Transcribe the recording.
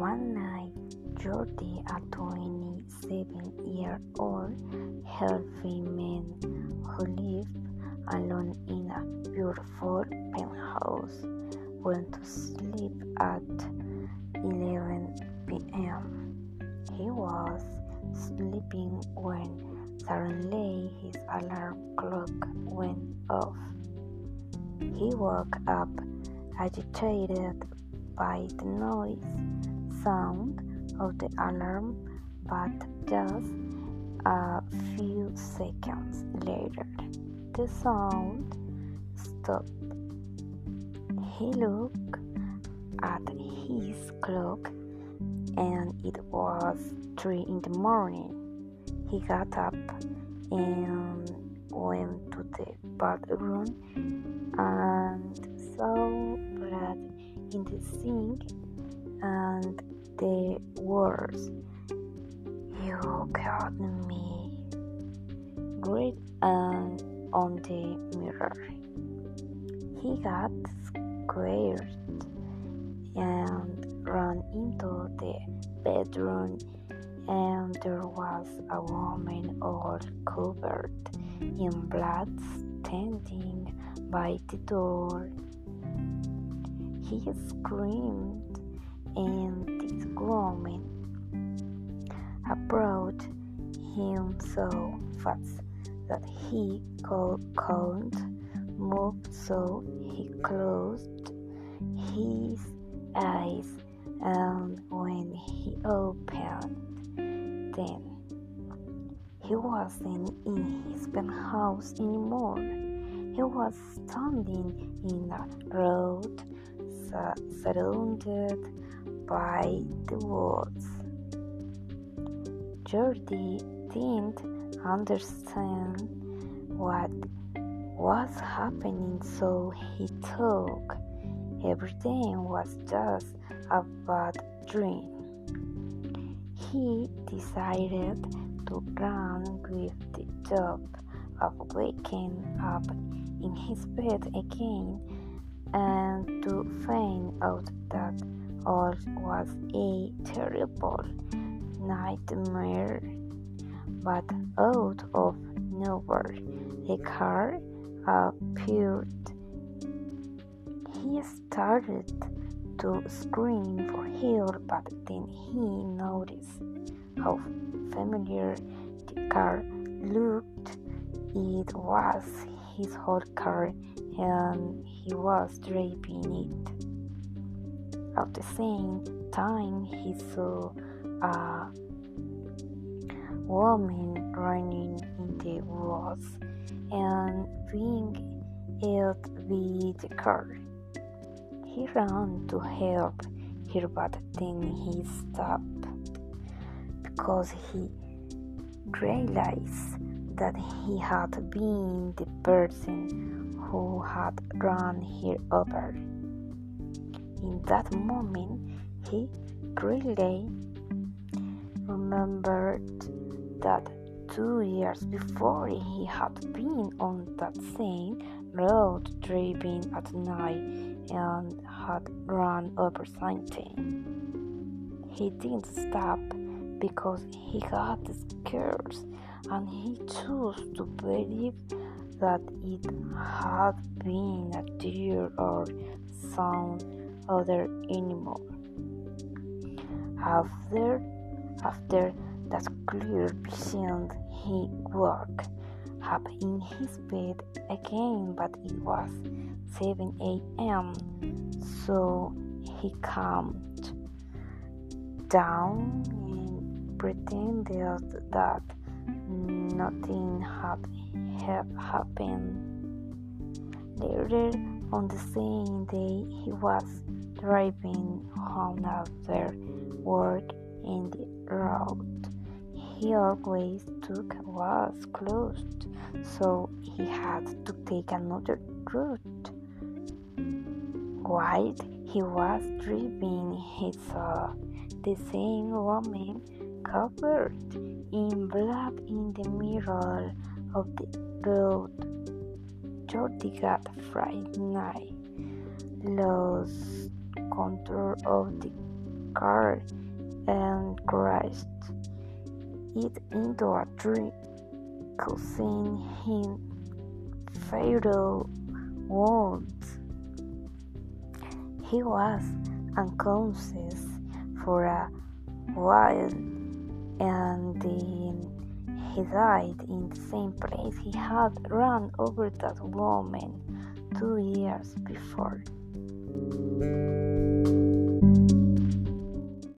One night, Jordi, a 27 year old healthy man who lived alone in a beautiful penthouse, went to sleep at 11 p.m. He was sleeping when suddenly his alarm clock went off. He woke up agitated by the noise sound of the alarm, but just a few seconds later the sound stopped. He looked at his clock and it was three in the morning. He got up and went to the bathroom and saw blood in the sink and the words You got me great and uh, on the mirror. He got scared and ran into the bedroom and there was a woman all covered in blood standing by the door. He screamed and this woman approached him so fast that he couldn't move, so he closed his eyes, and when he opened them, he wasn't in his penthouse anymore. He was standing in a road surrounded by the woods. Jordi didn't understand what was happening, so he thought everything was just a bad dream. He decided to run with the job of waking up in his bed again and to find out that all was a terrible nightmare. But out of nowhere, a car appeared. He started to scream for help, but then he noticed how familiar the car looked. It was his old car, and he was driving it. At the same time, he saw a woman running in the woods and being hit by the car. He ran to help her, but then he stopped because he realized that he had been the person who had run her over. In that moment, he really remembered that two years before he had been on that same road driving at night and had run over something. He didn't stop because he got scared and he chose to believe that it had been a deer or some other animal. After, after that clear vision, he woke up in his bed again, but it was 7 a.m., so he calmed down and pretended that nothing had happened. Later on the same day, he was driving home after work and the road he always took was closed, so he had to take another route. While he was driving, he saw the same woman covered in blood in the middle of the road. Jordi got frightened, lost control of the car, and crashed it into a tree, causing him fatal wounds. He was unconscious for a while and then he died in the same place he had run over that woman two years before. Thank you.